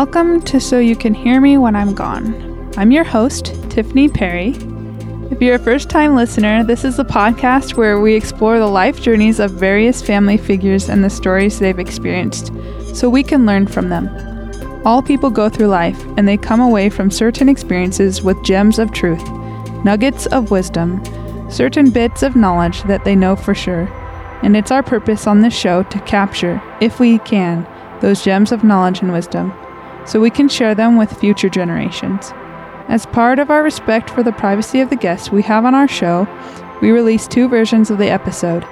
Welcome to So You Can Hear Me When I'm Gone. I'm your host, Tiffany Perry. If you're a first time listener, this is a podcast where we explore the life journeys of various family figures and the stories they've experienced so we can learn from them. All people go through life and they come away from certain experiences with gems of truth, nuggets of wisdom, certain bits of knowledge that they know for sure. And it's our purpose on this show to capture, if we can, those gems of knowledge and wisdom so we can share them with future generations. As part of our respect for the privacy of the guests we have on our show, we release two versions of the episode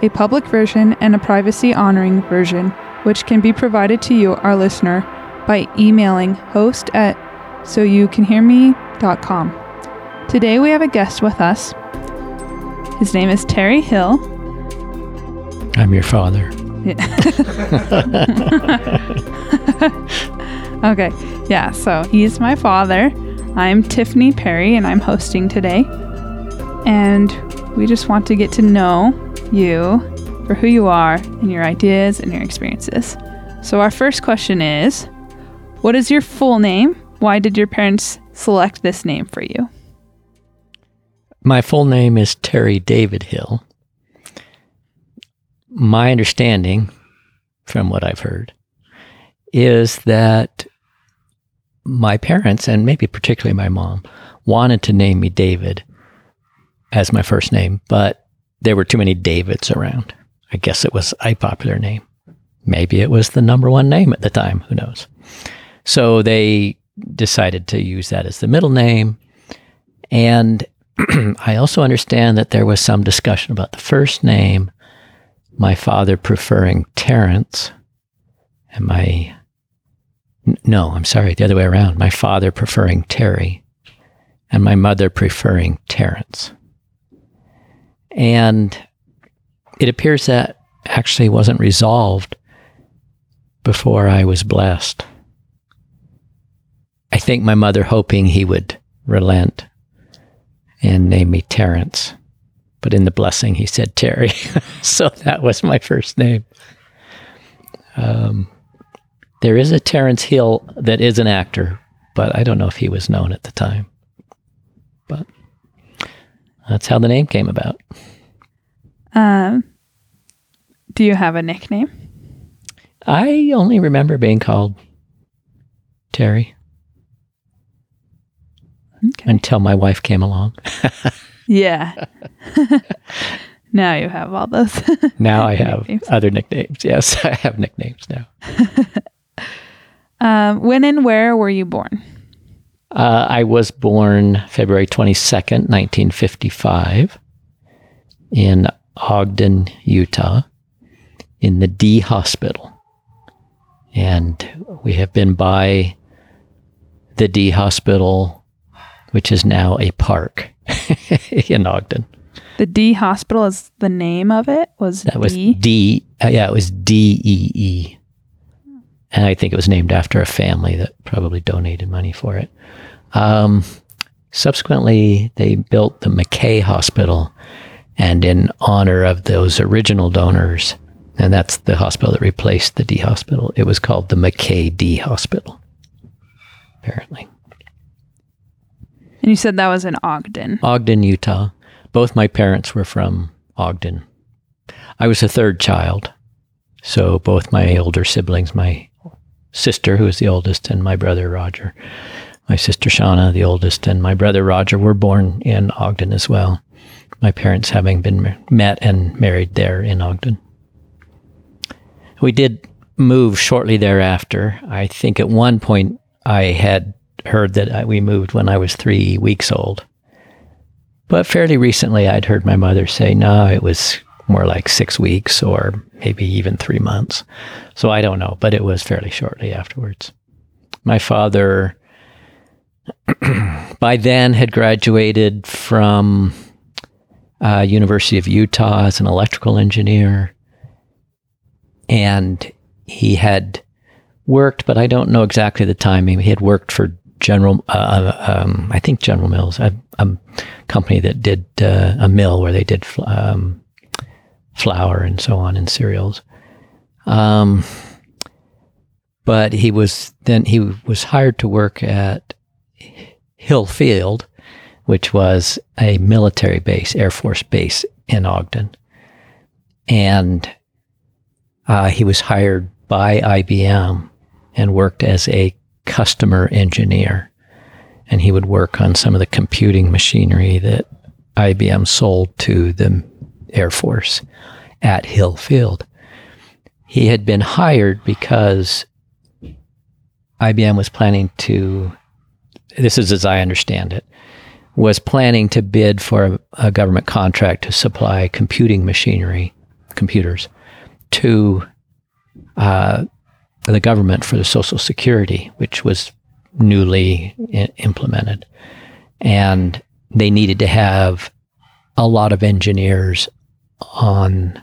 a public version and a privacy honoring version, which can be provided to you, our listener, by emailing host at soyoucanhearme.com. Today we have a guest with us. His name is Terry Hill. I'm your father. okay, yeah, so he's my father. I'm Tiffany Perry, and I'm hosting today. And we just want to get to know you for who you are and your ideas and your experiences. So, our first question is What is your full name? Why did your parents select this name for you? My full name is Terry David Hill. My understanding, from what I've heard, is that my parents, and maybe particularly my mom, wanted to name me David as my first name, but there were too many Davids around. I guess it was a popular name. Maybe it was the number one name at the time. Who knows? So they decided to use that as the middle name. And I also understand that there was some discussion about the first name, my father preferring Terence, and my no, I'm sorry, the other way around. My father preferring Terry and my mother preferring Terrence. And it appears that actually wasn't resolved before I was blessed. I think my mother hoping he would relent and name me Terrence. But in the blessing, he said Terry. so that was my first name. Um, there is a Terence Hill that is an actor, but I don't know if he was known at the time. But that's how the name came about. Um, do you have a nickname? I only remember being called Terry okay. until my wife came along. yeah. now you have all those. now I have nicknames. other nicknames. Yes, I have nicknames now. Um, when and where were you born? Uh, I was born February 22nd, 1955, in Ogden, Utah, in the Dee Hospital. And we have been by the Dee Hospital, which is now a park in Ogden. The Dee Hospital is the name of it? Was that was D? Uh, yeah, it was D E E and I think it was named after a family that probably donated money for it. Um, subsequently, they built the McKay Hospital, and in honor of those original donors, and that's the hospital that replaced the Dee Hospital, it was called the McKay Dee Hospital, apparently. And you said that was in Ogden. Ogden, Utah. Both my parents were from Ogden. I was a third child. So both my older siblings, my sister, who is the oldest, and my brother Roger. My sister Shauna, the oldest, and my brother Roger were born in Ogden as well. My parents having been met and married there in Ogden. We did move shortly thereafter. I think at one point I had heard that we moved when I was three weeks old. But fairly recently, I'd heard my mother say, no, it was more like six weeks or maybe even three months. So I don't know, but it was fairly shortly afterwards. My father, by then, had graduated from uh, University of Utah as an electrical engineer, and he had worked, but I don't know exactly the timing. He had worked for General, uh, um, I think General Mills, a, a company that did uh, a mill where they did um, flour and so on in cereals. Um, but he was then he was hired to work at Hill Field, which was a military base, Air Force base in Ogden, and uh, he was hired by IBM and worked as a customer engineer. And he would work on some of the computing machinery that IBM sold to the Air Force at Hill Field. He had been hired because IBM was planning to, this is as I understand it, was planning to bid for a, a government contract to supply computing machinery, computers, to uh, the government for the Social Security, which was newly I- implemented. And they needed to have a lot of engineers on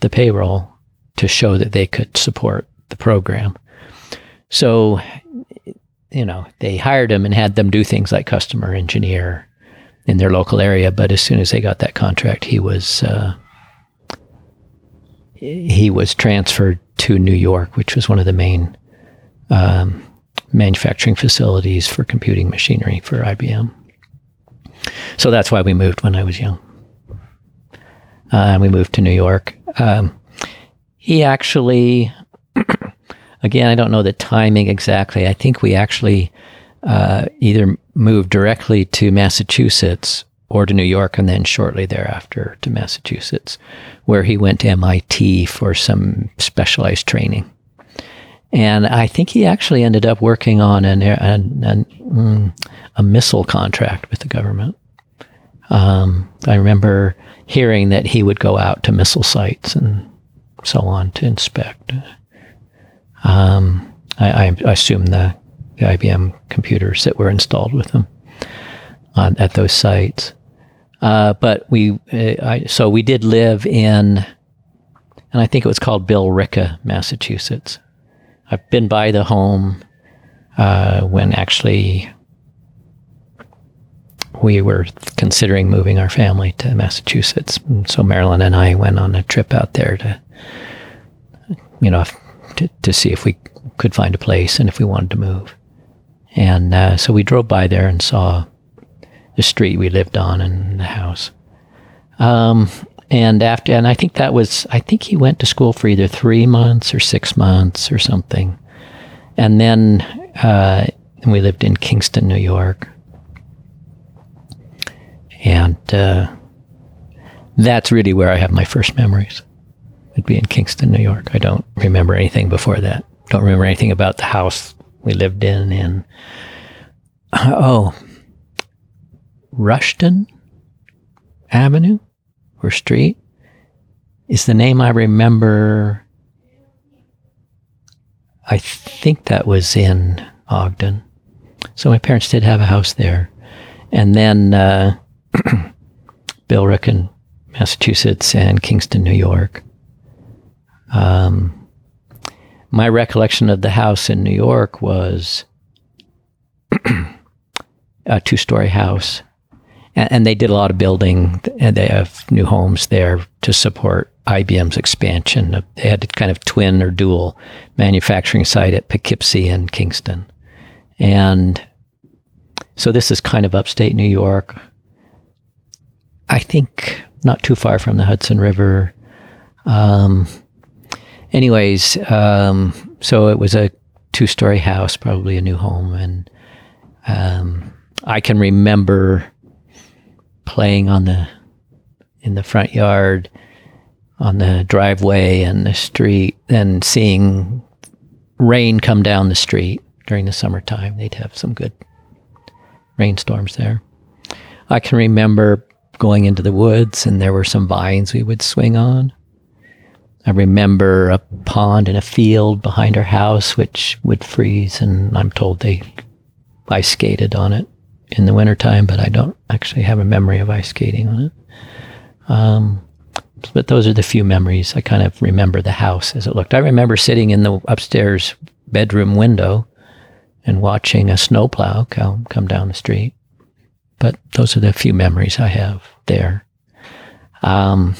the payroll to show that they could support the program. So, you know, they hired him and had them do things like customer engineer in their local area. But as soon as they got that contract, he was uh, he was transferred to New York, which was one of the main um, manufacturing facilities for computing machinery for IBM. So that's why we moved when I was young. Uh, we moved to New York. Um, he actually, again, I don't know the timing exactly. I think we actually uh, either moved directly to Massachusetts or to New York, and then shortly thereafter to Massachusetts, where he went to MIT for some specialized training. And I think he actually ended up working on an, an, an mm, a missile contract with the government. Um, I remember hearing that he would go out to missile sites and so on to inspect. Um, I, I, assume the, the, IBM computers that were installed with them on, at those sites. Uh, but we, uh, I, so we did live in, and I think it was called Billerica, Massachusetts. I've been by the home uh, when actually we were considering moving our family to Massachusetts. So Marilyn and I went on a trip out there to, you know, to, to see if we could find a place and if we wanted to move. And uh, so we drove by there and saw the street we lived on and the house. Um, and after, and I think that was, I think he went to school for either three months or six months or something. And then uh, we lived in Kingston, New York. And uh, that's really where I have my first memories. It'd be in Kingston, New York. I don't remember anything before that. Don't remember anything about the house we lived in. And oh, Rushton Avenue or Street is the name I remember. I think that was in Ogden. So my parents did have a house there. And then uh, Billerica, Massachusetts, and Kingston, New York. Um, my recollection of the house in New York was a two story house. And, and, they did a lot of building, and they have new homes there to support IBM's expansion. They had a kind of twin or dual manufacturing site at Poughkeepsie and Kingston. And so this is kind of upstate New York. I think not too far from the Hudson River. Um, anyways, um, so it was a two story house, probably a new home. And um, I can remember playing on the in the front yard, on the driveway and the street, and seeing rain come down the street during the summertime. They'd have some good rainstorms there. I can remember going into the woods and there were some vines we would swing on. I remember a pond in a field behind our house which would freeze and I'm told they ice skated on it in the wintertime, but I don't actually have a memory of ice skating on it. Um, but those are the few memories. I kind of remember the house as it looked. I remember sitting in the upstairs bedroom window and watching a snowplow come, come down the street. But those are the few memories I have there. Um,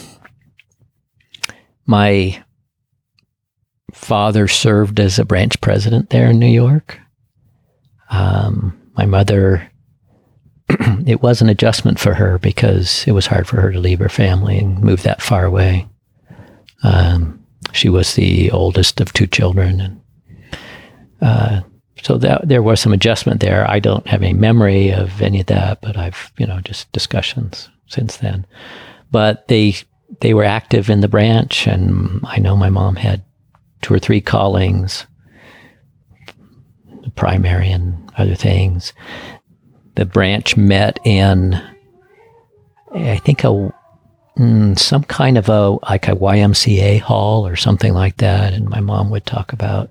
my father served as a branch president there in New York. Um, my mother, it was an adjustment for her because it was hard for her to leave her family and move that far away. Um, she was the oldest of two children, and uh, so that there was some adjustment there. I don't have any memory of any of that, but I've you know just discussions since then. But they they were active in the branch, and I know my mom had two or three callings, primary and other things. The branch met in, I think, a mm, some kind of a like a YMCA hall or something like that, and my mom would talk about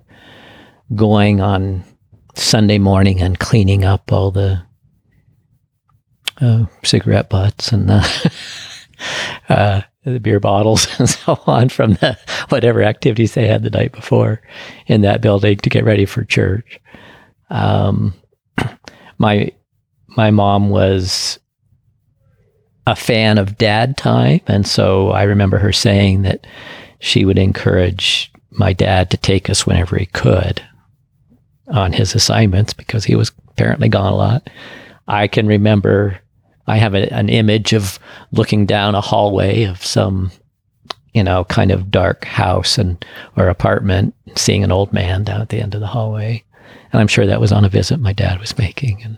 going on Sunday morning and cleaning up all the uh, cigarette butts and the, uh, the beer bottles and so on from the whatever activities they had the night before in that building to get ready for church. Um, my my mom was a fan of dad time, and so I remember her saying that she would encourage my dad to take us whenever he could on his assignments because he was apparently gone a lot. I can remember I have a, an image of looking down a hallway of some, you know, kind of dark house and or apartment, seeing an old man down at the end of the hallway, and I'm sure that was on a visit my dad was making. And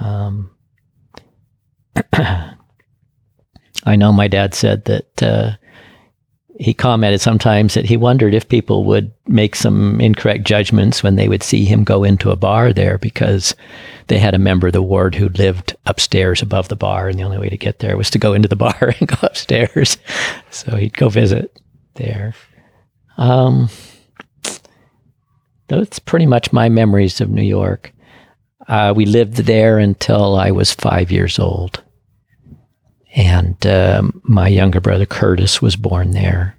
um, I know my dad said that uh, he commented sometimes that he wondered if people would make some incorrect judgments when they would see him go into a bar there because they had a member of the ward who lived upstairs above the bar, and the only way to get there was to go into the bar and go upstairs. So he'd go visit there. Um, that's pretty much my memories of New York. Uh, we lived there until I was five years old. And uh, my younger brother Curtis was born there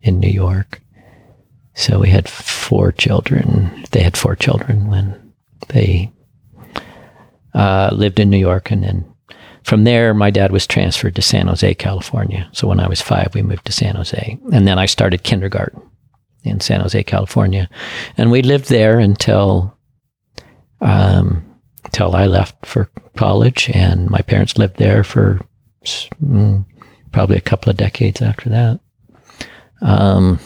in New York. So we had four children. They had four children when they uh, lived in New York. And then from there, my dad was transferred to San Jose, California. So when I was five, we moved to San Jose. And then I started kindergarten in San Jose, California. And we lived there until um, until I left for college, and my parents lived there for probably a couple of decades after that. Um,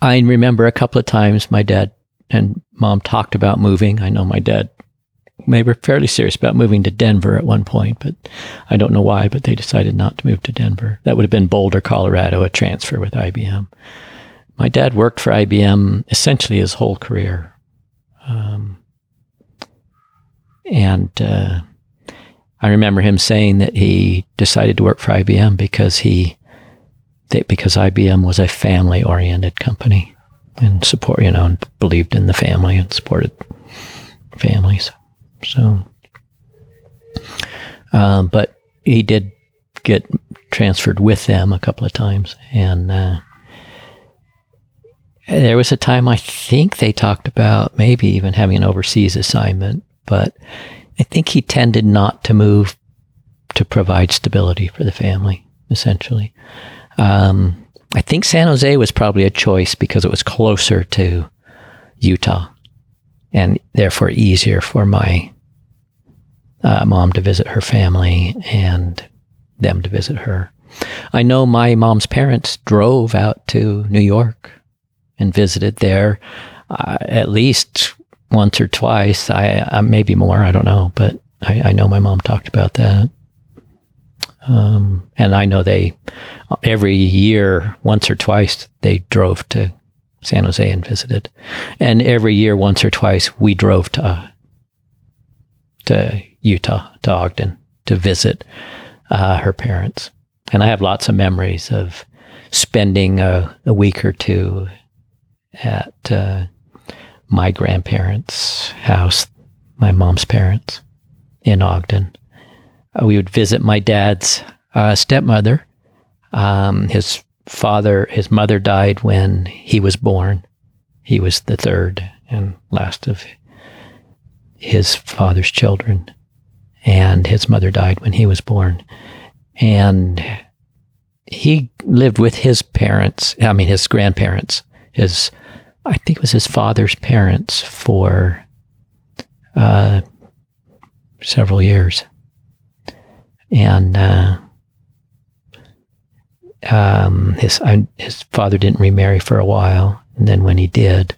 I remember a couple of times my dad and mom talked about moving. I know my dad they were fairly serious about moving to Denver at one point, but I don't know why, but they decided not to move to Denver. That would have been Boulder, Colorado, a transfer with IBM. My dad worked for IBM essentially his whole career. Um, and uh, I remember him saying that he decided to work for IBM because he because IBM was a family oriented company and support you know and believed in the family and supported families. So, um, but he did get transferred with them a couple of times, and uh, there was a time I think they talked about maybe even having an overseas assignment, but I think he tended not to move to provide stability for the family, essentially. Um, I think San Jose was probably a choice because it was closer to Utah and therefore easier for my uh, mom to visit her family and them to visit her. I know my mom's parents drove out to New York and visited there uh, at least once or twice. I uh, maybe more. I don't know, but I, I know my mom talked about that. Um, and I know they every year, once or twice, they drove to San Jose and visited, and every year, once or twice, we drove to to Utah to Ogden to visit uh, her parents. And I have lots of memories of spending a, a week or two at uh, my grandparents' house, my mom's parents in Ogden. Uh, we would visit my dad's uh, stepmother. Um, his father, his mother died when he was born. He was the third and last of his father's children. And his mother died when he was born. And he lived with his parents. I mean, his grandparents. His, I think it was his father's parents for uh, several years, and uh, um, his I, his father didn't remarry for a while, and then when he did,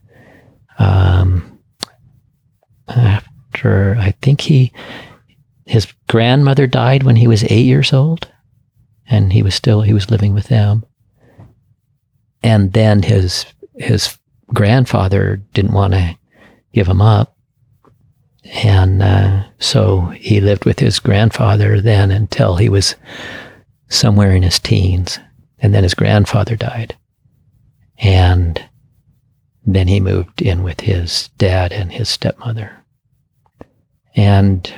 um, after I think he his grandmother died when he was eight years old, and he was still he was living with them, and then his his grandfather didn't want to give him up, and uh, so he lived with his grandfather then until he was somewhere in his teens. And then his grandfather died. And then he moved in with his dad and his stepmother. And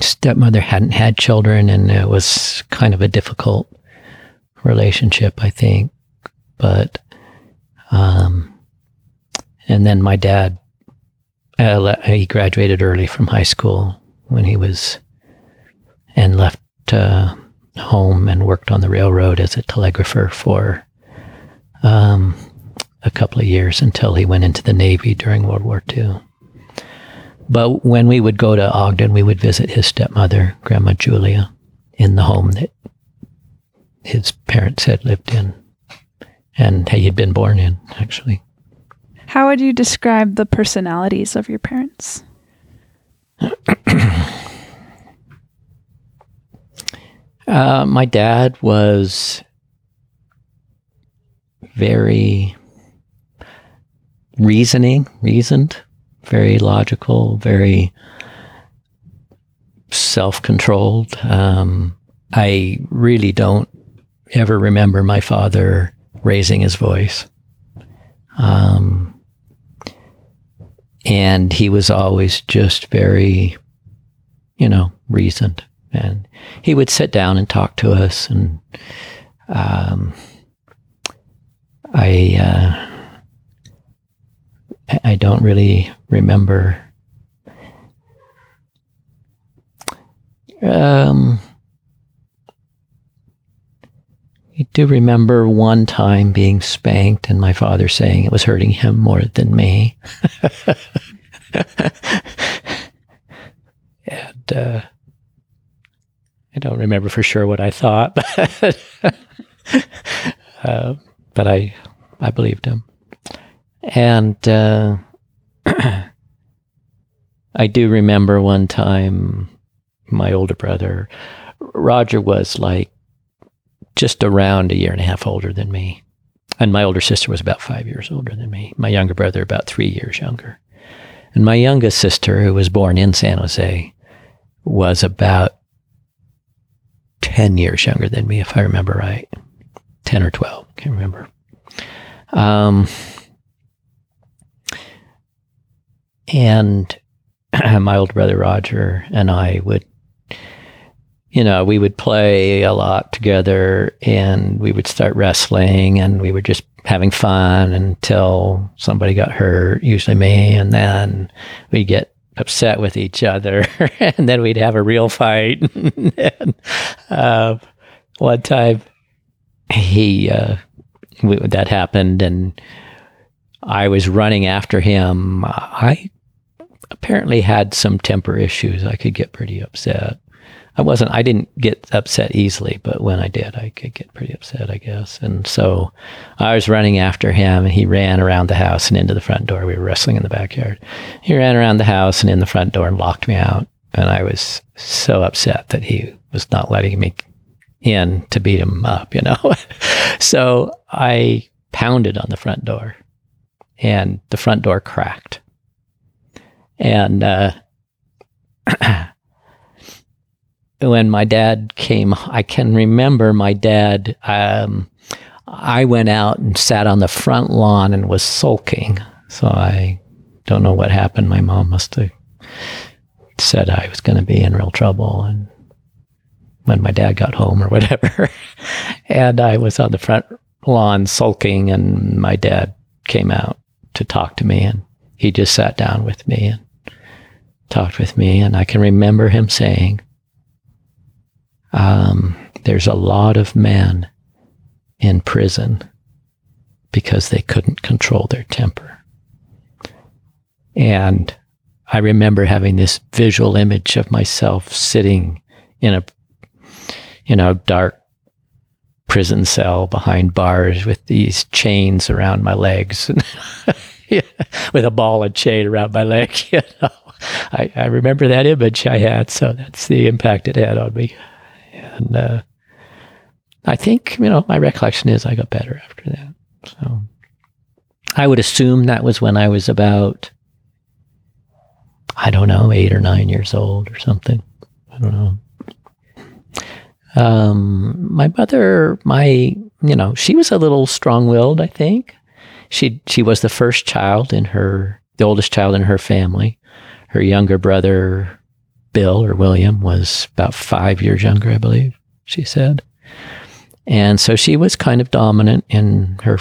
stepmother hadn't had children, and it was kind of a difficult relationship, I think. But, um, and then my dad, uh, he graduated early from high school when he was, and left uh, home and worked on the railroad as a telegrapher for um, a couple of years until he went into the Navy during World War II. But when we would go to Ogden, we would visit his stepmother, Grandma Julia, in the home that his parents had lived in and he had been born in, actually. How would you describe the personalities of your parents? Uh, my dad was very reasoning, reasoned, very logical, very self controlled. Um, I really don't ever remember my father raising his voice. Um, and he was always just very, you know, reasoned. And he would sit down and talk to us. And um, I uh, I don't really remember um, I do remember one time being spanked and my father saying it was hurting him more than me. and uh, I don't remember for sure what I thought, but, uh, but I I believed him, and uh, I do remember one time my older brother Roger was like just around a year and a half older than me, and my older sister was about five years older than me. My younger brother about three years younger, and my youngest sister, who was born in San Jose, was about 10 years younger than me, if I remember right. 10 or 12, can't remember. Um, and my older brother Roger and I would, you know, we would play a lot together and we would start wrestling and we were just having fun until somebody got hurt, usually me, and then we'd get upset with each other, and then we'd have a real fight. and, uh, one time, he uh, that happened, and I was running after him. I apparently had some temper issues. I could get pretty upset. I wasn't, I didn't get upset easily, but when I did, I could get pretty upset, I guess. And so I was running after him and he ran around the house and into the front door. We were wrestling in the backyard. He ran around the house and in the front door and locked me out. And I was so upset that he was not letting me in to beat him up, you know? so I pounded on the front door and the front door cracked. And, uh, when my dad came, I can remember my dad. Um, I went out and sat on the front lawn and was sulking. So I don't know what happened. My mom must have said I was going to be in real trouble. And when my dad got home or whatever, and I was on the front lawn sulking, and my dad came out to talk to me, and he just sat down with me and talked with me. And I can remember him saying, um, there's a lot of men in prison because they couldn't control their temper. And I remember having this visual image of myself sitting in a, you know, dark prison cell behind bars with these chains around my legs and with a ball and chain around my leg. You know, I, I remember that image I had, so that's the impact it had on me. And uh, I think you know my recollection is I got better after that. So I would assume that was when I was about I don't know eight or nine years old or something. I don't know. Um, my mother, my, you know, she was a little strong-willed, I think. She, she was the first child in her, the oldest child in her family. Her younger brother, Bill or William, was about five years younger, I believe, she said. And so she was kind of dominant in her,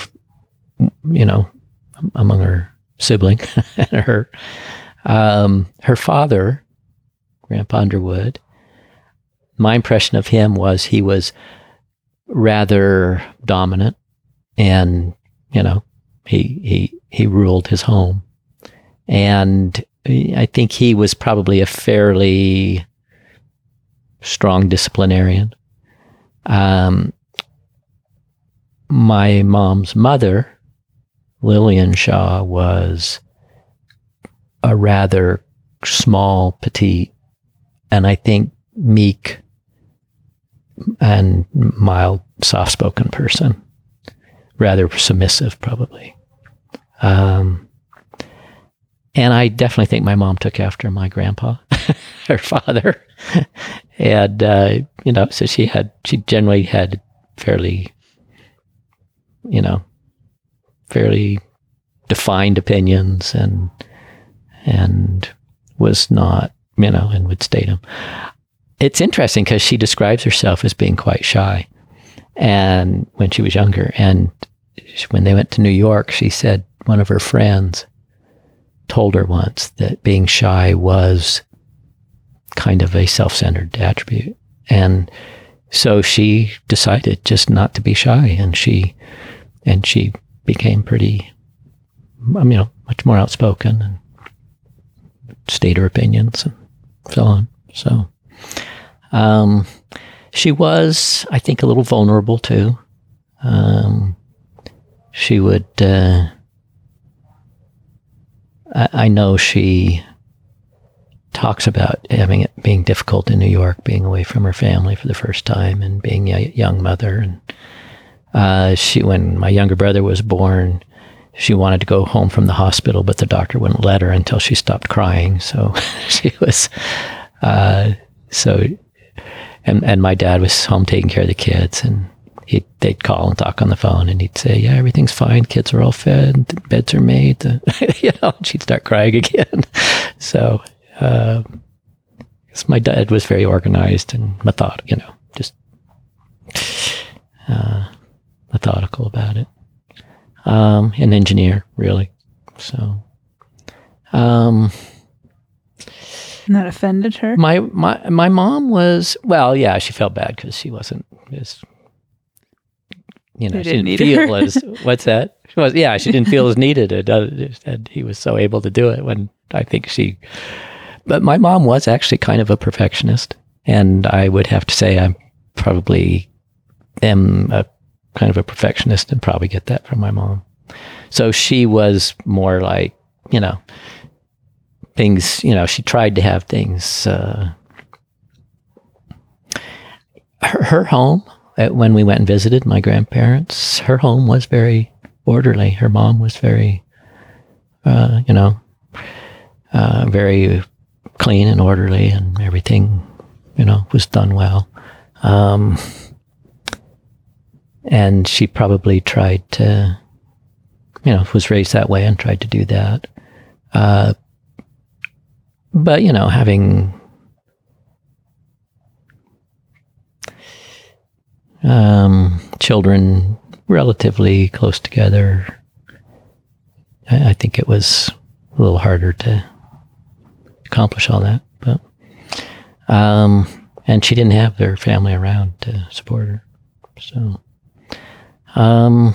you know, among her sibling and her, um, her father, Grandpa Underwood, my impression of him was he was rather dominant and you know he he he ruled his home and i think he was probably a fairly strong disciplinarian um, my mom's mother lillian shaw was a rather small petite and i think meek and mild, soft spoken person, rather submissive, probably. Um, and I definitely think my mom took after my grandpa, her father. and, uh, you know, so she had, she generally had fairly, you know, fairly defined opinions and, and was not, you know, and would state them it's interesting because she describes herself as being quite shy and when she was younger and when they went to New York she said one of her friends told her once that being shy was kind of a self-centered attribute and so she decided just not to be shy and she and she became pretty you know much more outspoken and state her opinions and so on so um, she was, I think, a little vulnerable too. Um, she would, uh, I, I, know she talks about having it being difficult in New York, being away from her family for the first time and being a young mother. And uh, she, when my younger brother was born, she wanted to go home from the hospital, but the doctor wouldn't let her until she stopped crying. So she was, uh, so and and my dad was home taking care of the kids, and he they'd call and talk on the phone, and he'd say, "Yeah, everything's fine. Kids are all fed. Beds are made." you know, she'd start crying again. so, uh, my dad was very organized and methodical. You know, just uh, methodical about it. Um, an engineer, really. So, um, and that offended her? My my my mom was well, yeah, she felt bad because she wasn't as you know, she didn't feel her. as what's that? She was yeah, she didn't feel as needed. And he was so able to do it when I think she. But my mom was actually kind of a perfectionist, and I would have to say I'm probably am a kind of a perfectionist and probably get that from my mom. So she was more like you know things, you know, she tried to have things. Uh, her, her home, when we went and visited my grandparents, her home was very orderly. Her mom was very, uh, you know, uh, very clean and orderly, and everything, you know, was done well. Um, and she probably tried to, you know, was raised that way and tried to do that. Uh, but, you know, having um, children relatively close together, I, I, think it was a little harder to accomplish all that. But, um, and she didn't have their family around to support her. So, Um,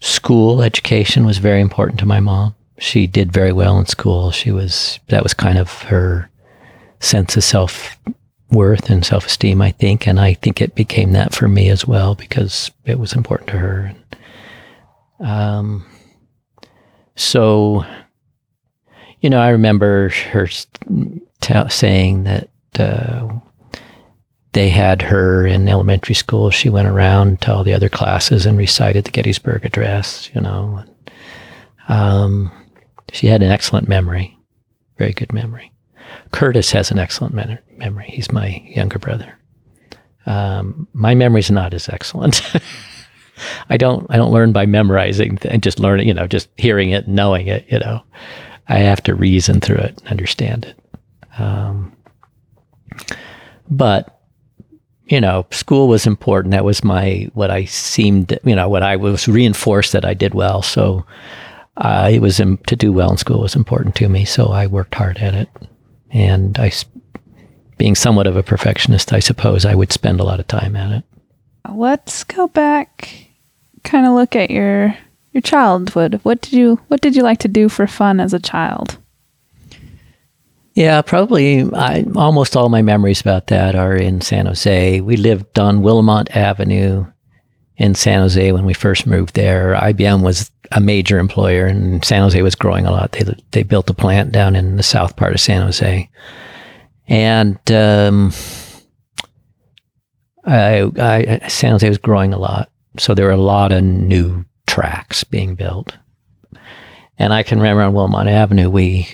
school education was very important to my mom. She did very well in school. She was that was kind of her sense of self worth and self esteem, I think, and I think it became that for me as well because it was important to her. Um, so, you know, I remember her t- saying that uh, they had her in elementary school. She went around to all the other classes and recited the Gettysburg Address. You know, um, she had an excellent memory, very good memory. Curtis has an excellent memory. He's my younger brother. Um, my memory's not as excellent. I don't I don't learn by memorizing and just learning, you know, just hearing it, knowing it. You know, I have to reason through it and understand it. Um, but you know, school was important. That was my what I seemed, you know, what I was reinforced that I did well. So uh, it was um, to do well in school was important to me. So I worked hard at it, and I, being somewhat of a perfectionist, I suppose I would spend a lot of time at it. Let's go back kind of look at your your childhood. What did you what did you like to do for fun as a child? Yeah, probably. I, almost all my memories about that are in San Jose. We lived on Willamont Avenue in San Jose when we first moved there. IBM was a major employer, and San Jose was growing a lot. They they built a plant down in the south part of San Jose, and um, I, I, San Jose was growing a lot. So there were a lot of new tracks being built. And I can remember on Wilmot Avenue, we,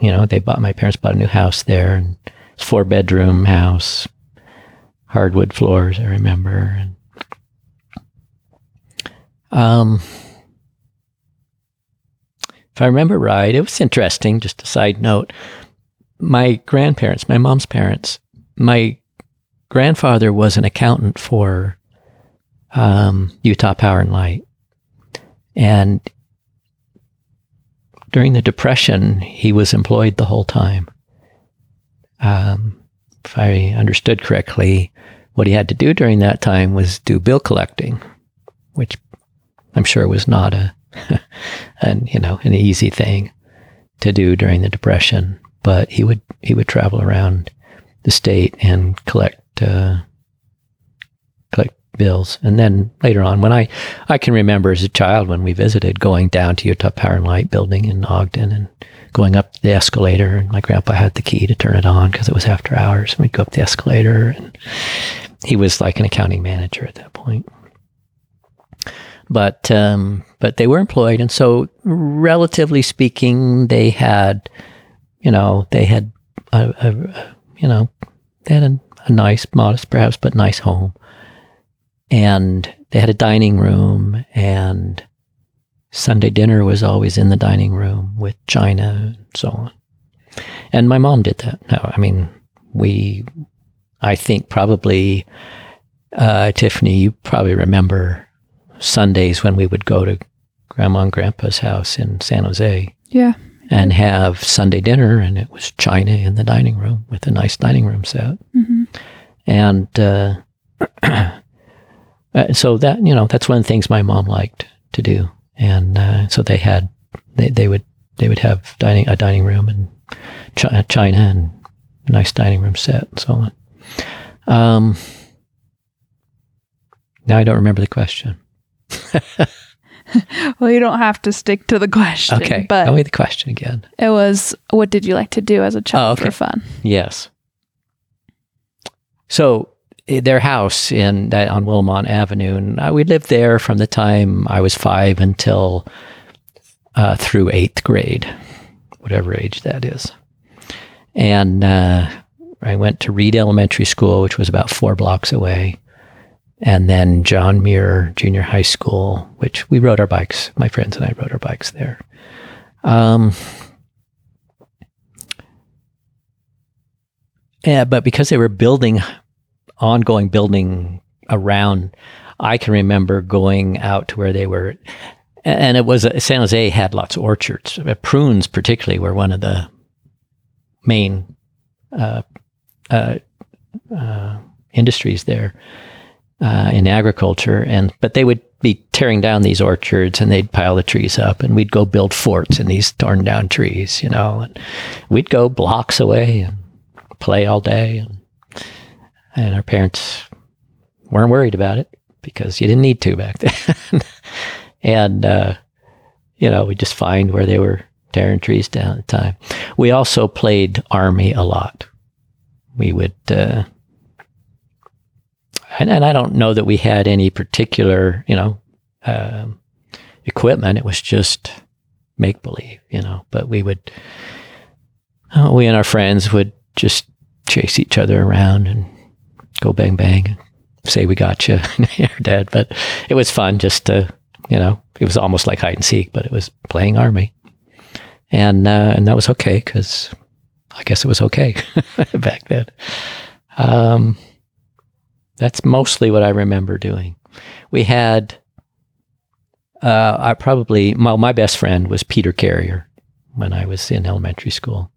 you know, they bought, my parents bought a new house there and it's four bedroom house, hardwood floors, I remember. And, um, if I remember right, it was interesting. Just a side note. My grandparents, my mom's parents, my grandfather was an accountant for um, Utah Power and Light. And during the Depression, he was employed the whole time. Um, if I understood correctly, what he had to do during that time was do bill collecting, which I'm sure was not a, an, you know, an easy thing to do during the Depression. But he would he would travel around the state and collect uh, bills. And then later on, when I, I can remember as a child when we visited going down to Utah Power and Light building in Ogden and going up the escalator. And my grandpa had the key to turn it on because it was after hours. And we'd go up the escalator and he was like an accounting manager at that point. But, um, but they were employed. And so relatively speaking, they had, you know, they had a, a, you know, they had a, a nice, modest perhaps, but nice home and they had a dining room and Sunday dinner was always in the dining room with china and so on. And my mom did that. No, I mean, we, I think probably, uh, Tiffany, you probably remember Sundays when we would go to grandma and grandpa's house in San Jose. Yeah. And have Sunday dinner, and it was china in the dining room with a nice dining room set. Mm-hmm. And, uh, Uh, so that you know that's one of the things my mom liked to do, and uh, so they had they, they would they would have dining a dining room and ch- china and nice dining room set and so on. Um, now I don't remember the question. well, you don't have to stick to the question. Okay, but tell me the question again. It was, what did you like to do as a child oh, okay. for fun? Yes. So their house in that on Wilmont Avenue, and I, we lived there from the time I was five until uh, through eighth grade, whatever age that is. And uh, I went to Reed Elementary School, which was about four blocks away, and then John Muir Junior High School, which we rode our bikes. My friends and I rode our bikes there. Um, yeah, but because they were building ongoing building around. I can remember going out to where they were, and it was San Jose had lots of orchards. Uh, prunes, particularly, were one of the main uh, uh, uh, industries there uh, in agriculture, and but they would be tearing down these orchards and they'd pile the trees up, and we'd go build forts in these torn down trees, you know, and we'd go blocks away and play all day, and and our parents weren't worried about it because you didn't need to back then, and uh, you know we just find where they were tearing trees down at the time. We also played army a lot. We would. Uh, and, and I don't know that we had any particular, you know, um, equipment. It was just make believe, you know. But we would, uh, we and our friends would just chase each other around and go bang bang and say we got you, you're dead. But it was fun just to, you know, it was almost like hide and seek, but it was playing army, and uh, and that was okay because I guess it was okay back then. Um, that's mostly what I remember doing. We had, uh, I probably, well, my best friend was Peter Carrier when I was in elementary school.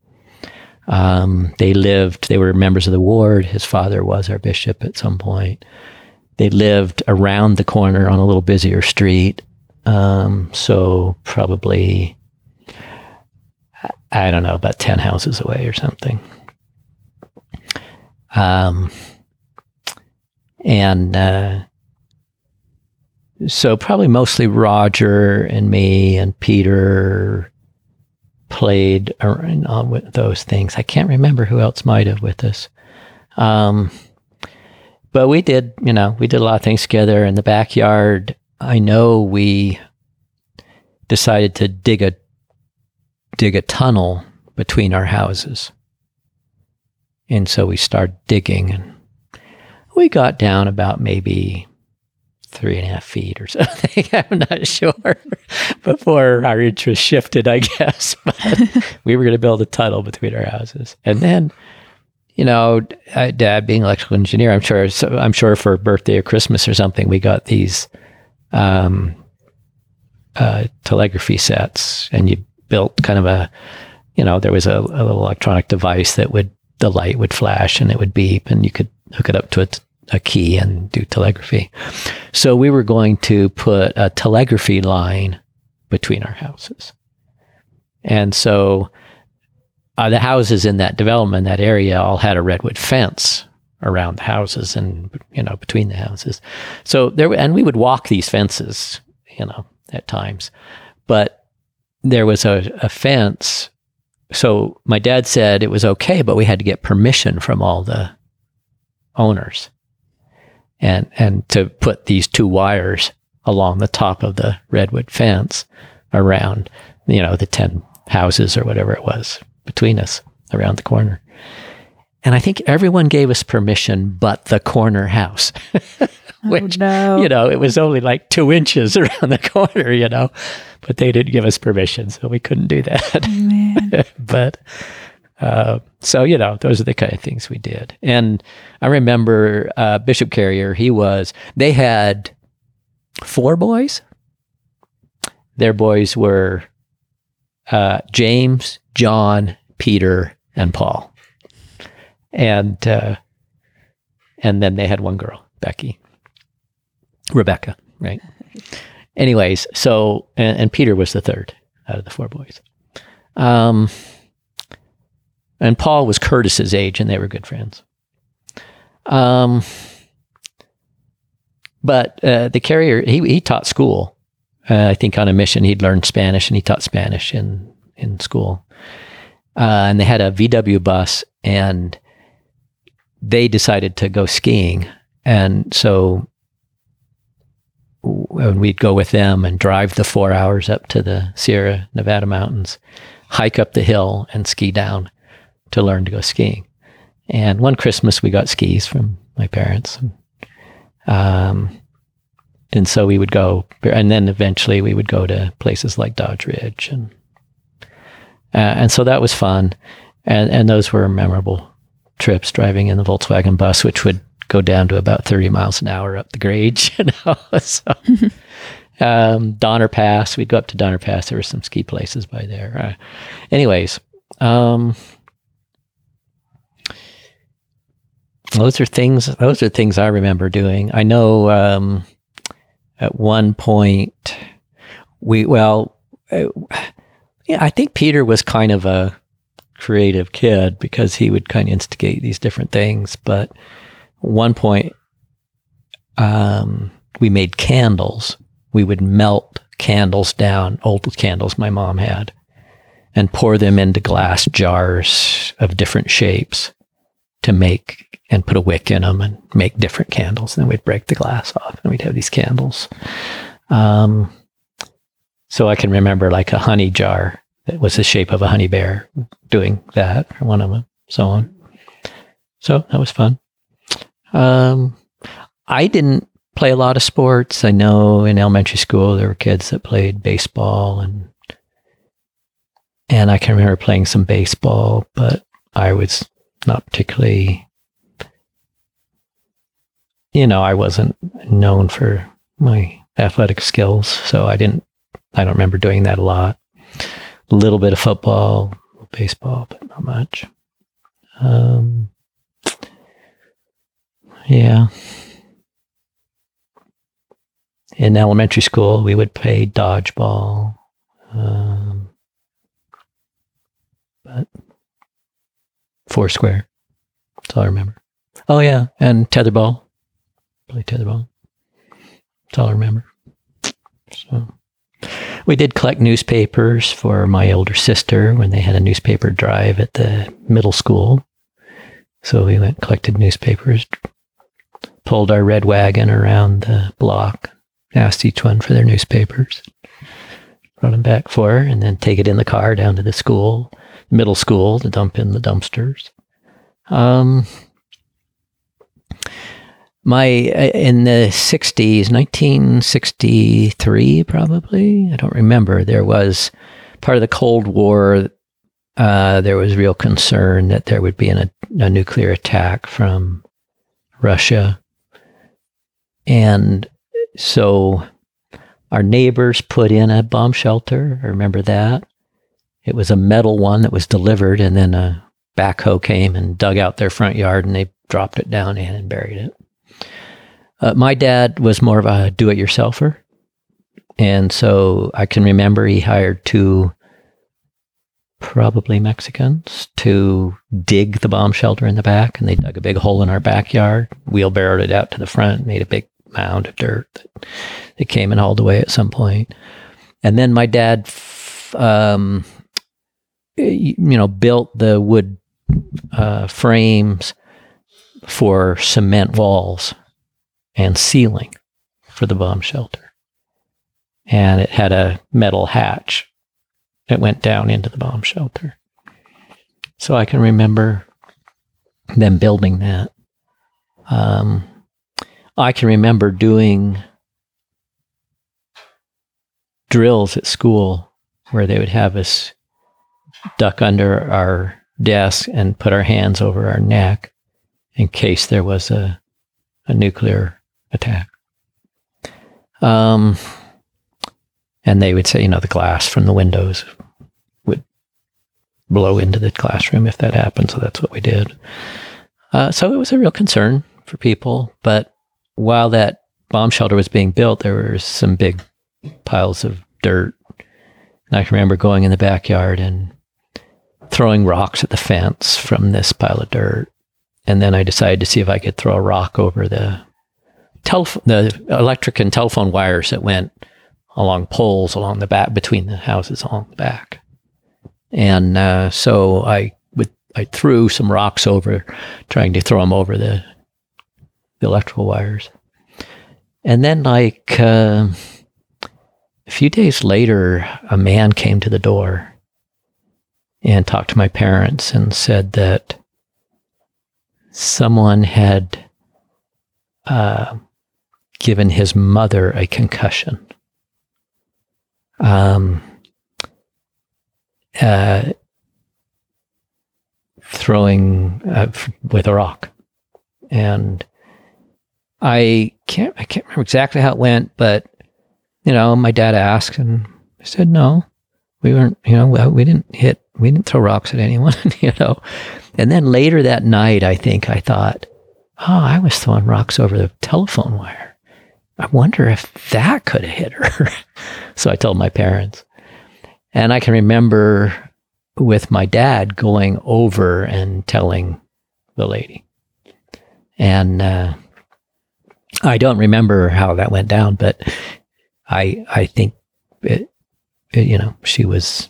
Um, they lived, they were members of the ward. His father was our bishop at some point. They lived around the corner on a little busier street. Um, so probably, I don't know, about 10 houses away or something. Um, and uh, so probably mostly Roger and me and Peter played around uh, with those things. I can't remember who else might have with us. Um, but we did, you know, we did a lot of things together in the backyard. I know we decided to dig a dig a tunnel between our houses. And so we started digging and we got down about maybe three and a half feet or something. I'm not sure before our interest shifted, I guess. But we were going to build a tunnel between our houses, and then, you know, Dad being an electrical engineer, I'm sure. So I'm sure for birthday or Christmas or something, we got these um, uh, telegraphy sets, and you built kind of a, you know, there was a, a little electronic device that would the light would flash and it would beep, and you could hook it up to a, a key and do telegraphy. So we were going to put a telegraphy line between our houses. And so uh, the houses in that development, that area, all had a redwood fence around the houses and you know between the houses. So there, and we would walk these fences, you know, at times, but there was a, a fence. So my dad said it was okay, but we had to get permission from all the owners. And and to put these two wires along the top of the redwood fence around you know the 10 houses or whatever it was between us around the corner. And i think everyone gave us permission but the corner house oh, which oh, no. you know it was only like two inches around the corner you know but they didn't give us permission so we couldn't do that. Oh, but uh, so you know those are the kind of things we did. And i remember uh, bishop carrier he was they had four boys. Their boys were uh, james john peter and paul. And uh, and then they had one girl becky. Rebecca right? Anyways so and, and peter was the third out of the four boys. Um, and Paul was Curtis's age, and they were good friends. Um, but uh, the carrier, he, he taught school. Uh, I think on a mission, he'd learned Spanish, and he taught Spanish in in school. Uh, and they had a VW bus, and they decided to go skiing, and so we'd go with them and drive the four hours up to the Sierra Nevada mountains, hike up the hill, and ski down to learn to go skiing. And one Christmas we got skis from my parents. And, um, and so we would go, and then eventually we would go to places like Dodge Ridge, and uh, and so that was fun, and and those were memorable trips driving in the Volkswagen bus, which would go down to about thirty miles an hour up the grade. You know, so um, Donner Pass, we'd go up to Donner Pass. There were some ski places by there. Uh, anyways, um, those are things. Those are things I remember doing. I know um, at one point we well, uh, yeah, I think Peter was kind of a creative kid because he would kind of instigate these different things. But one point, um, we made candles. We would melt candles down, old candles my mom had, and pour them into glass jars of different shapes to make and put a wick in them and make different candles. And then we'd break the glass off and we'd have these candles. Um, so I can remember like a honey jar that was the shape of a honey bear doing that, or one of them, so on. So that was fun. Um, I didn't play a lot of sports. I know in elementary school there were kids that played baseball and and I can remember playing some baseball, but I was not particularly you know, I wasn't known for my athletic skills, so I didn't I don't remember doing that a lot. A little bit of football, baseball, but not much. Um, yeah in elementary school, we would play dodgeball. Um, but Foursquare. That's all I remember. Oh, yeah. And tetherball. Play tetherball. That's all I remember. So we did collect newspapers for my older sister when they had a newspaper drive at the middle school. So we went collected newspapers, pulled our red wagon around the block, asked each one for their newspapers, brought them back for her, and then take it in the car down to the school, middle school, to dump in the dumpsters. Um, my in the 60s 1963 probably i don't remember there was part of the cold war uh, there was real concern that there would be an, a, a nuclear attack from russia and so our neighbors put in a bomb shelter. I remember that. It was a metal one that was delivered, and then a backhoe came and dug out their front yard and they dropped it down in and buried it. Uh, my dad was more of a do it yourselfer. And so I can remember he hired two probably Mexicans to dig the bomb shelter in the back. And they dug a big hole in our backyard, wheelbarrowed it out to the front, made a big mound of dirt that they came and hauled away at some point. And then my dad, um, you know, built the wood uh, frames for cement walls and ceiling for the bomb shelter. And it had a metal hatch that went down into the bomb shelter. So I can remember them building that. Um, I can remember doing drills at school where they would have us duck under our desk and put our hands over our neck in case there was a, a nuclear attack. Um, and they would say, you know, the glass from the windows would blow into the classroom if that happened. So that's what we did. Uh, so it was a real concern for people, but while that bomb shelter was being built, there were some big piles of dirt. And I can remember going in the backyard and throwing rocks at the fence from this pile of dirt. And then I decided to see if I could throw a rock over the telephone, the electric and telephone wires that went along poles along the back between the houses along the back. And uh, so I would I threw some rocks over, trying to throw them over the the electrical wires. And then, like uh, a few days later, a man came to the door and talked to my parents and said that someone had uh, given his mother a concussion. Um, uh, throwing uh, with a rock. And I can't I can't remember exactly how it went, but you know, my dad asked, and I said no. We weren't, you know, we didn't hit, we didn't throw rocks at anyone, you know. And then later that night, I think I thought, oh, I was throwing rocks over the telephone wire. I wonder if that could have hit her. so I told my parents. And I can remember with my dad going over and telling the lady. And uh, I don't remember how that went down, but I I think it, it, you know she was.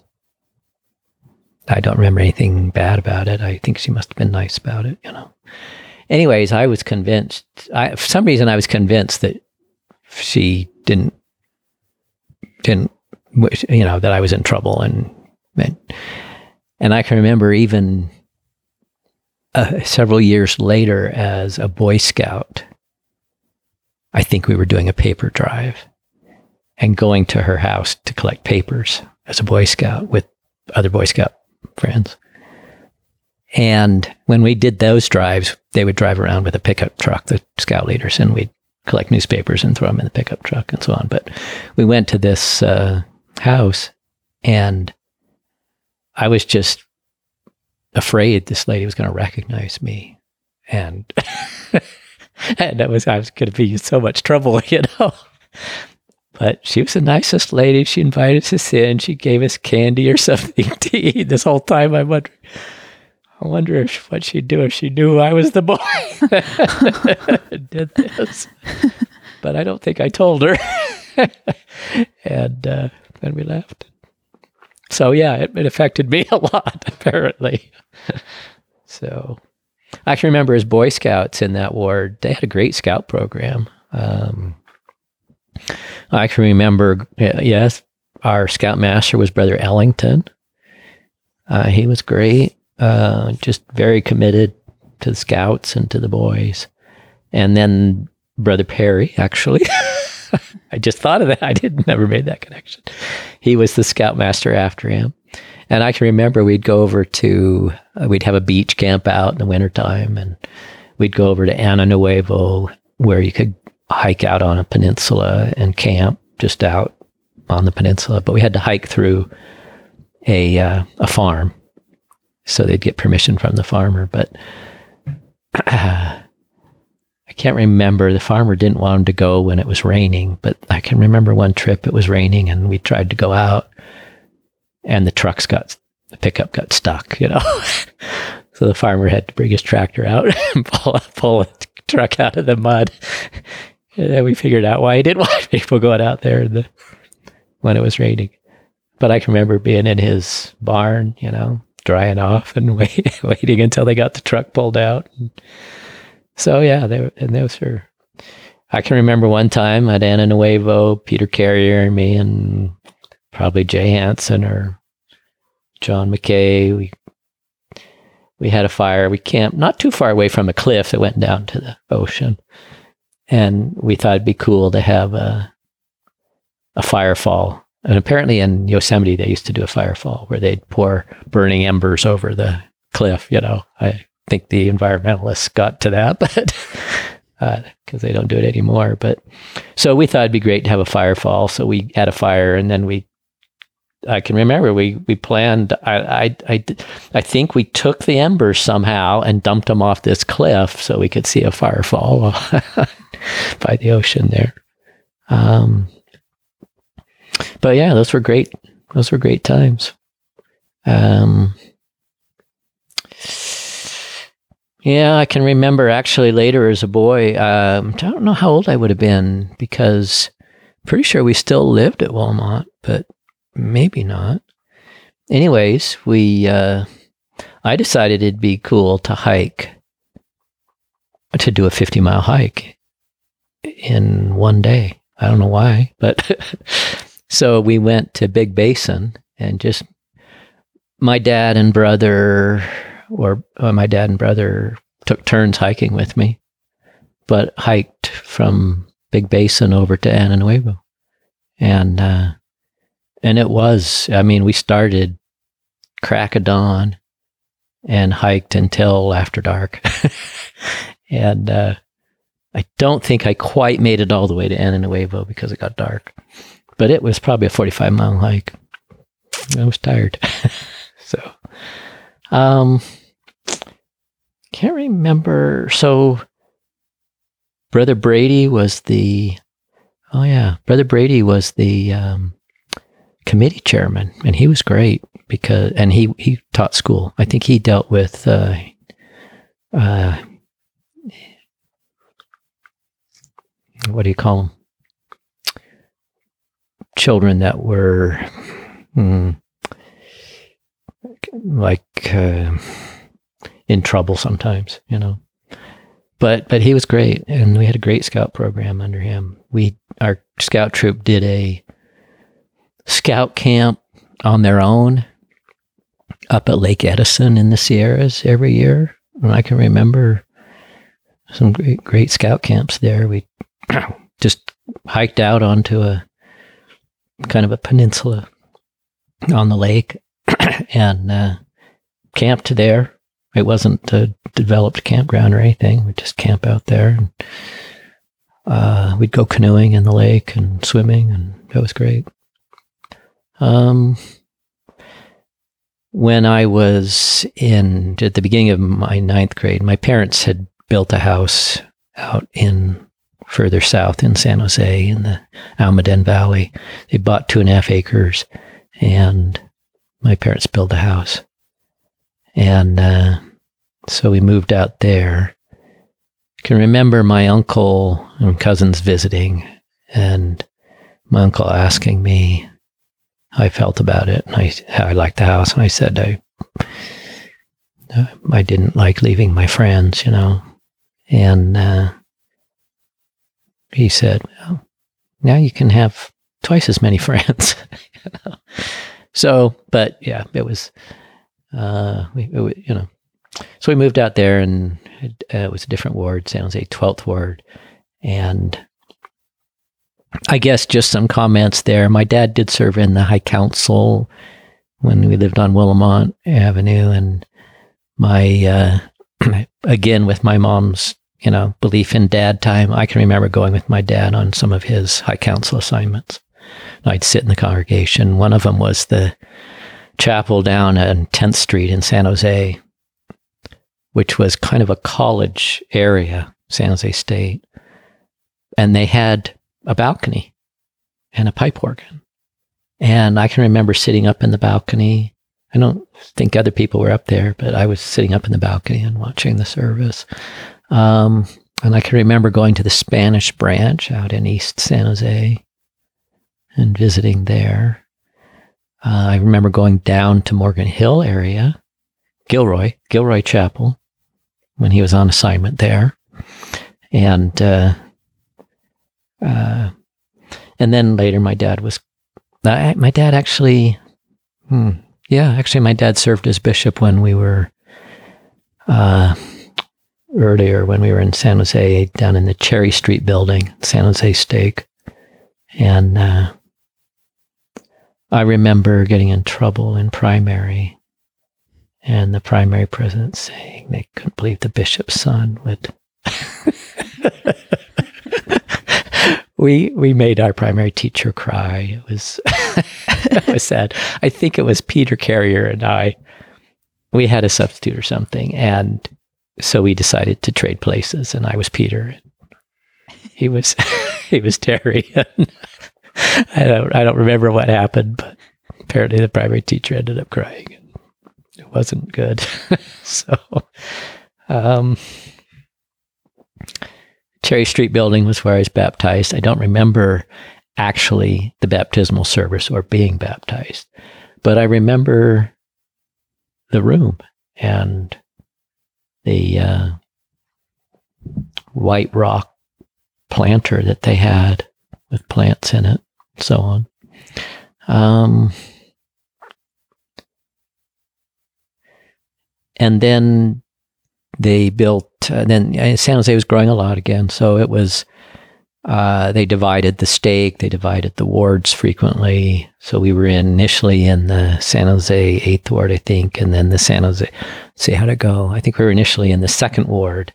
I don't remember anything bad about it. I think she must have been nice about it, you know. Anyways, I was convinced. I, for some reason, I was convinced that she didn't didn't you know that I was in trouble and and, and I can remember even uh, several years later as a Boy Scout. I think we were doing a paper drive and going to her house to collect papers as a Boy Scout with other Boy Scout friends. And when we did those drives, they would drive around with a pickup truck, the scout leaders, and we'd collect newspapers and throw them in the pickup truck and so on. But we went to this uh, house and I was just afraid this lady was going to recognize me. And, and that was, I was going to be in so much trouble, you know. But she was the nicest lady. She invited us in. She gave us candy or something to eat. This whole time, I'm wondering, I wonder if what she'd do if she knew I was the boy did this. But I don't think I told her. and uh, then we left. So yeah, it, it affected me a lot, apparently. so I can remember as Boy Scouts in that ward, they had a great scout program. Um, I can remember, yes, our scout master was Brother Ellington. Uh, he was great, uh, just very committed to the scouts and to the boys. And then Brother Perry, actually. I just thought of that. I didn't never made that connection. He was the scoutmaster after him. And I can remember we'd go over to, uh, we'd have a beach camp out in the wintertime and we'd go over to Ano Nuevo where you could hike out on a peninsula and camp just out on the peninsula. But we had to hike through a, uh, a farm. So they'd get permission from the farmer. But uh, I can't remember. The farmer didn't want him to go when it was raining, but I can remember one trip it was raining and we tried to go out and the trucks got, the pickup got stuck, you know. so the farmer had to bring his tractor out and pull, pull a truck out of the mud. And then we figured out why he didn't want people going out there the, when it was raining. But I can remember being in his barn, you know, drying off and wait, waiting until they got the truck pulled out. And, so yeah, they and those were. I can remember one time at Ano Nuevo, Peter Carrier and me, and probably Jay Hanson or John McKay. We we had a fire. We camped not too far away from a cliff that went down to the ocean, and we thought it'd be cool to have a a firefall. And apparently in Yosemite they used to do a firefall where they'd pour burning embers over the cliff. You know, I think the environmentalists got to that, but because uh, they don't do it anymore. But so we thought it'd be great to have a firefall. So we had a fire, and then we. I can remember we we planned. I I I, I think we took the embers somehow and dumped them off this cliff so we could see a firefall by the ocean there. Um, but yeah, those were great. Those were great times. Um, yeah, I can remember actually later as a boy. Um, I don't know how old I would have been because pretty sure we still lived at Walmart, but maybe not. Anyways, we uh, I decided it'd be cool to hike to do a 50 mile hike in one day. I don't know why, but so we went to Big Basin and just my dad and brother or uh, my dad and brother took turns hiking with me, but hiked from Big Basin over to Ano Nuevo. And, uh, and it was, I mean, we started crack of dawn and hiked until after dark. and, uh, I don't think I quite made it all the way to Ano Nuevo because it got dark, but it was probably a 45 mile hike. I was tired. so, um, can't remember. So Brother Brady was the, oh yeah, Brother Brady was the um, committee chairman, and he was great because, and he he taught school. I think he dealt with, uh, uh, what do you call them? Children that were, mm, like. Uh, in trouble sometimes, you know. But but he was great, and we had a great scout program under him. We our scout troop did a scout camp on their own up at Lake Edison in the Sierras every year, and I can remember some great great scout camps there. We just hiked out onto a kind of a peninsula on the lake and uh, camped there it wasn't a developed campground or anything. We'd just camp out there. And, uh, we'd go canoeing in the lake and swimming, and that was great. Um, when I was in at the beginning of my ninth grade, my parents had built a house out in further south in San Jose in the Almaden Valley. They bought two and a half acres, and my parents built a house. And uh, so we moved out there. I can remember my uncle and cousins visiting, and my uncle asking me how I felt about it, and I, how I liked the house. And I said I, I didn't like leaving my friends, you know. And uh, he said, well, now you can have twice as many friends. so, but yeah, it was uh, it, you know, so we moved out there, and it, uh, it was a different ward, San Jose, twelfth ward, and I guess just some comments there. My dad did serve in the High Council when we lived on Willamont Avenue, and my uh, again with my mom's you know belief in dad time. I can remember going with my dad on some of his High Council assignments. I'd sit in the congregation. One of them was the chapel down on 10th Street in San Jose, which was kind of a college area, San Jose State. And they had a balcony and a pipe organ. And I can remember sitting up in the balcony. I don't think other people were up there, but I was sitting up in the balcony and watching the service. Um, and I can remember going to the Spanish branch out in East San Jose and visiting there. Uh, I remember going down to Morgan Hill area, Gilroy, Gilroy Chapel, when he was on assignment there, and uh, uh, and then later my dad was uh, my dad actually, hmm, yeah, actually my dad served as bishop when we were uh, earlier when we were in San Jose down in the Cherry Street building, San Jose Stake, and uh, I remember getting in trouble in primary and the primary president saying they couldn't believe the bishop's son would. we we made our primary teacher cry. It was it was sad. I think it was Peter Carrier and I. We had a substitute or something, and so we decided to trade places. And I was Peter. He was he was Terry. I don't I don't remember what happened, but apparently the primary teacher ended up crying. It wasn't good. so um, Cherry Street building was where I was baptized. I don't remember actually the baptismal service or being baptized, but I remember the room and the uh, white rock planter that they had with plants in it, so on. Um, and then they built. Uh, then uh, San Jose was growing a lot again, so it was. Uh, they divided the stake. They divided the wards frequently. So we were in initially in the San Jose Eighth Ward, I think, and then the San Jose. see how'd it go. I think we were initially in the Second Ward,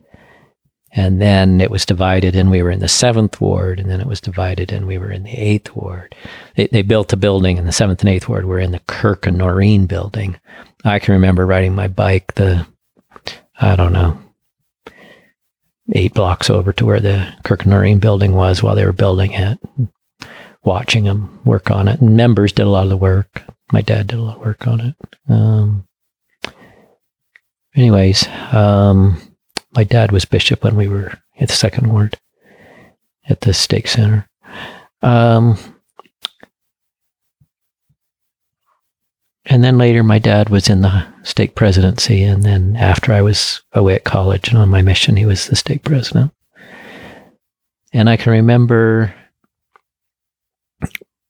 and then it was divided and we were in the seventh ward and then it was divided and we were in the eighth ward they, they built a building in the seventh and eighth ward we're in the kirk and noreen building i can remember riding my bike the i don't know eight blocks over to where the Kirk building was while they were building it, watching them work on it. And members did a lot of the work. My dad did a lot of work on it. Um, anyways, um, my dad was bishop when we were at the second ward at the stake center. Um, and then later, my dad was in the stake presidency. And then after I was away at college and on my mission, he was the stake president. And I can remember,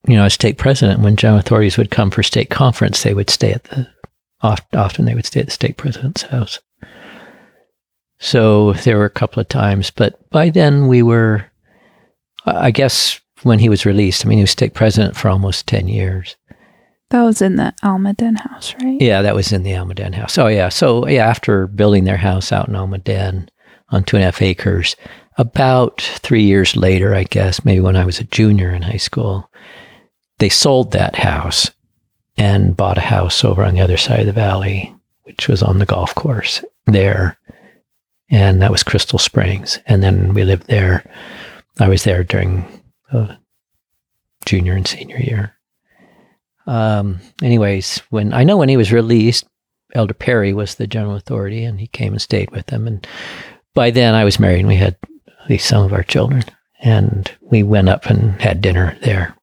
you know, as stake president, when general authorities would come for stake conference, they would stay at the, often they would stay at the stake president's house. So there were a couple of times, but by then we were, I guess, when he was released, I mean, he was stake president for almost 10 years. That was in the Almaden house, right? Yeah, that was in the Almaden house. Oh, yeah. So, yeah, after building their house out in Almaden on two and a half acres, about three years later, I guess, maybe when I was a junior in high school, they sold that house and bought a house over on the other side of the valley, which was on the golf course there. And that was Crystal Springs. And then we lived there. I was there during junior and senior year. Um, anyways, when I know when he was released, Elder Perry was the general authority, and he came and stayed with them. And by then, I was married, and we had at least some of our children, and we went up and had dinner there,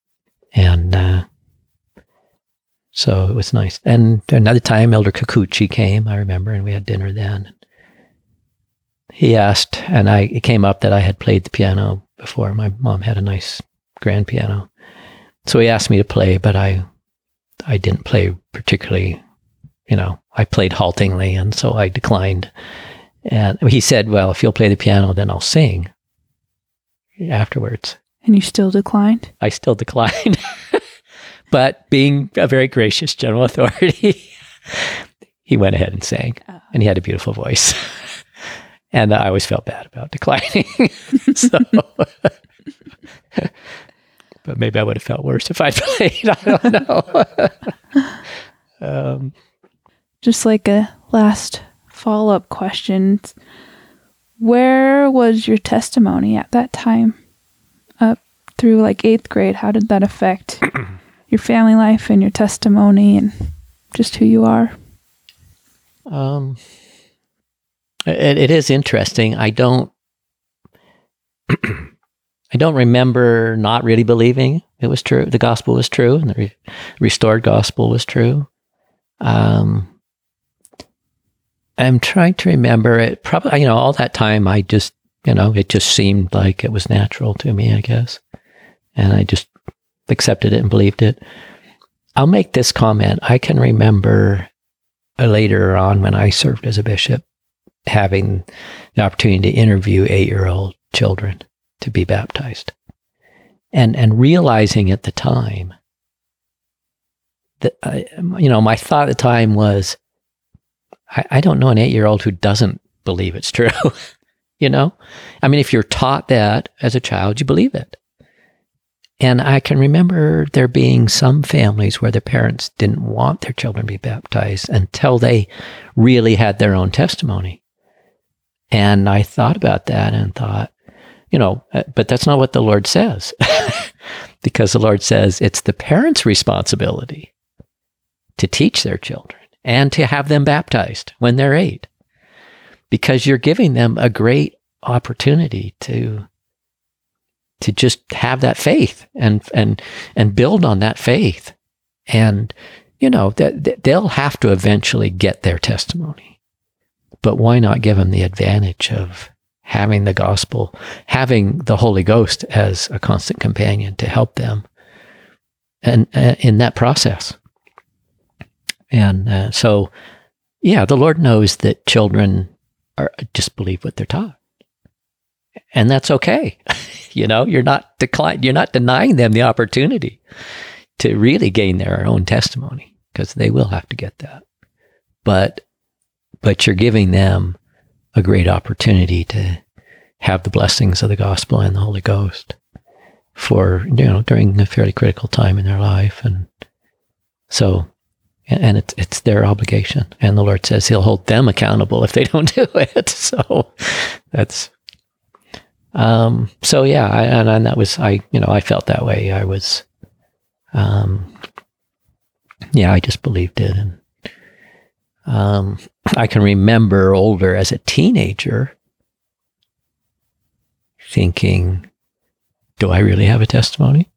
and uh, so it was nice. And another time, Elder Kikuchi came, I remember, and we had dinner then. He asked, and I it came up that I had played the piano before. My mom had a nice grand piano, so he asked me to play, but I I didn't play particularly, you know, I played haltingly, and so I declined. And he said, "Well, if you'll play the piano, then I'll sing." Afterwards, and you still declined. I still declined, but being a very gracious general authority, he went ahead and sang, oh. and he had a beautiful voice. and I always felt bad about declining. so but maybe I would have felt worse if I played. I don't know. um, Just like a last follow up question Where was your testimony at that time? Up through like eighth grade, how did that affect your family life and your testimony and just who you are? Um, it, it is interesting. I don't. I don't remember not really believing it was true. The gospel was true, and the re- restored gospel was true. Um, I'm trying to remember it. Probably, you know, all that time, I just, you know, it just seemed like it was natural to me, I guess, and I just accepted it and believed it. I'll make this comment. I can remember later on when I served as a bishop having the opportunity to interview eight year old children to be baptized. And, and realizing at the time that, I, you know, my thought at the time was, I, I don't know an eight year old who doesn't believe it's true. you know, I mean, if you're taught that as a child, you believe it. And I can remember there being some families where the parents didn't want their children to be baptized until they really had their own testimony. And I thought about that and thought, you know, uh, but that's not what the Lord says. because the Lord says it's the parents' responsibility to teach their children and to have them baptized when they're eight. Because you're giving them a great opportunity to to just have that faith and and and build on that faith and you know that they'll have to eventually get their testimony but why not give them the advantage of having the gospel, having the Holy Ghost as a constant companion to help them and uh, in that process. And uh, so, yeah, the Lord knows that children are just believe what they're taught. And that's okay. you know, you're not decline, you're not denying them the opportunity to really gain their own testimony because they will have to get that. But but you're giving them a great opportunity to have the blessings of the gospel and the Holy Ghost for, you know, during a fairly critical time in their life. And so, and it's, it's their obligation. And the Lord says he'll hold them accountable if they don't do it. So that's, Um, so yeah, I, and, and that was I. You know, I felt that way. I was, um, yeah, I just believed it, and um, I can remember older as a teenager thinking, "Do I really have a testimony?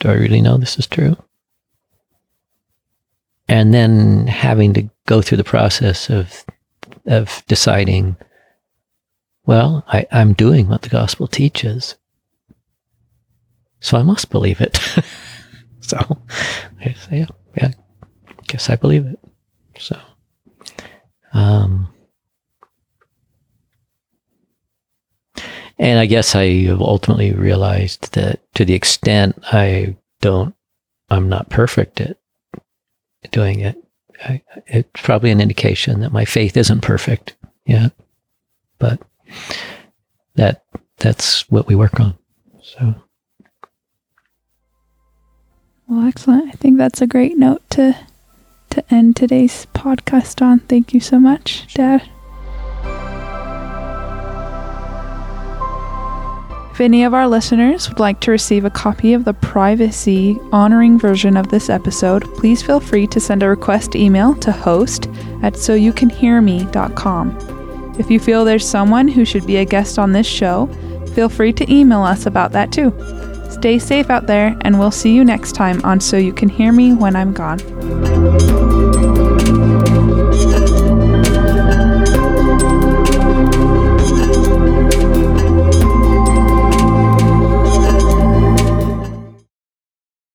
Do I really know this is true?" And then having to go through the process of of deciding well, I, I'm doing what the gospel teaches. So I must believe it. so yeah, yeah, guess I believe it. So, um, and I guess I ultimately realized that to the extent I don't, I'm not perfect at doing it. I, it's probably an indication that my faith isn't perfect yet, but that that's what we work on. So well, excellent. I think that's a great note to to end today's podcast on. Thank you so much, Dad. If any of our listeners would like to receive a copy of the privacy honoring version of this episode, please feel free to send a request email to host at soyoucanhearme.com. If you feel there's someone who should be a guest on this show, feel free to email us about that too. Stay safe out there, and we'll see you next time on So You Can Hear Me When I'm Gone.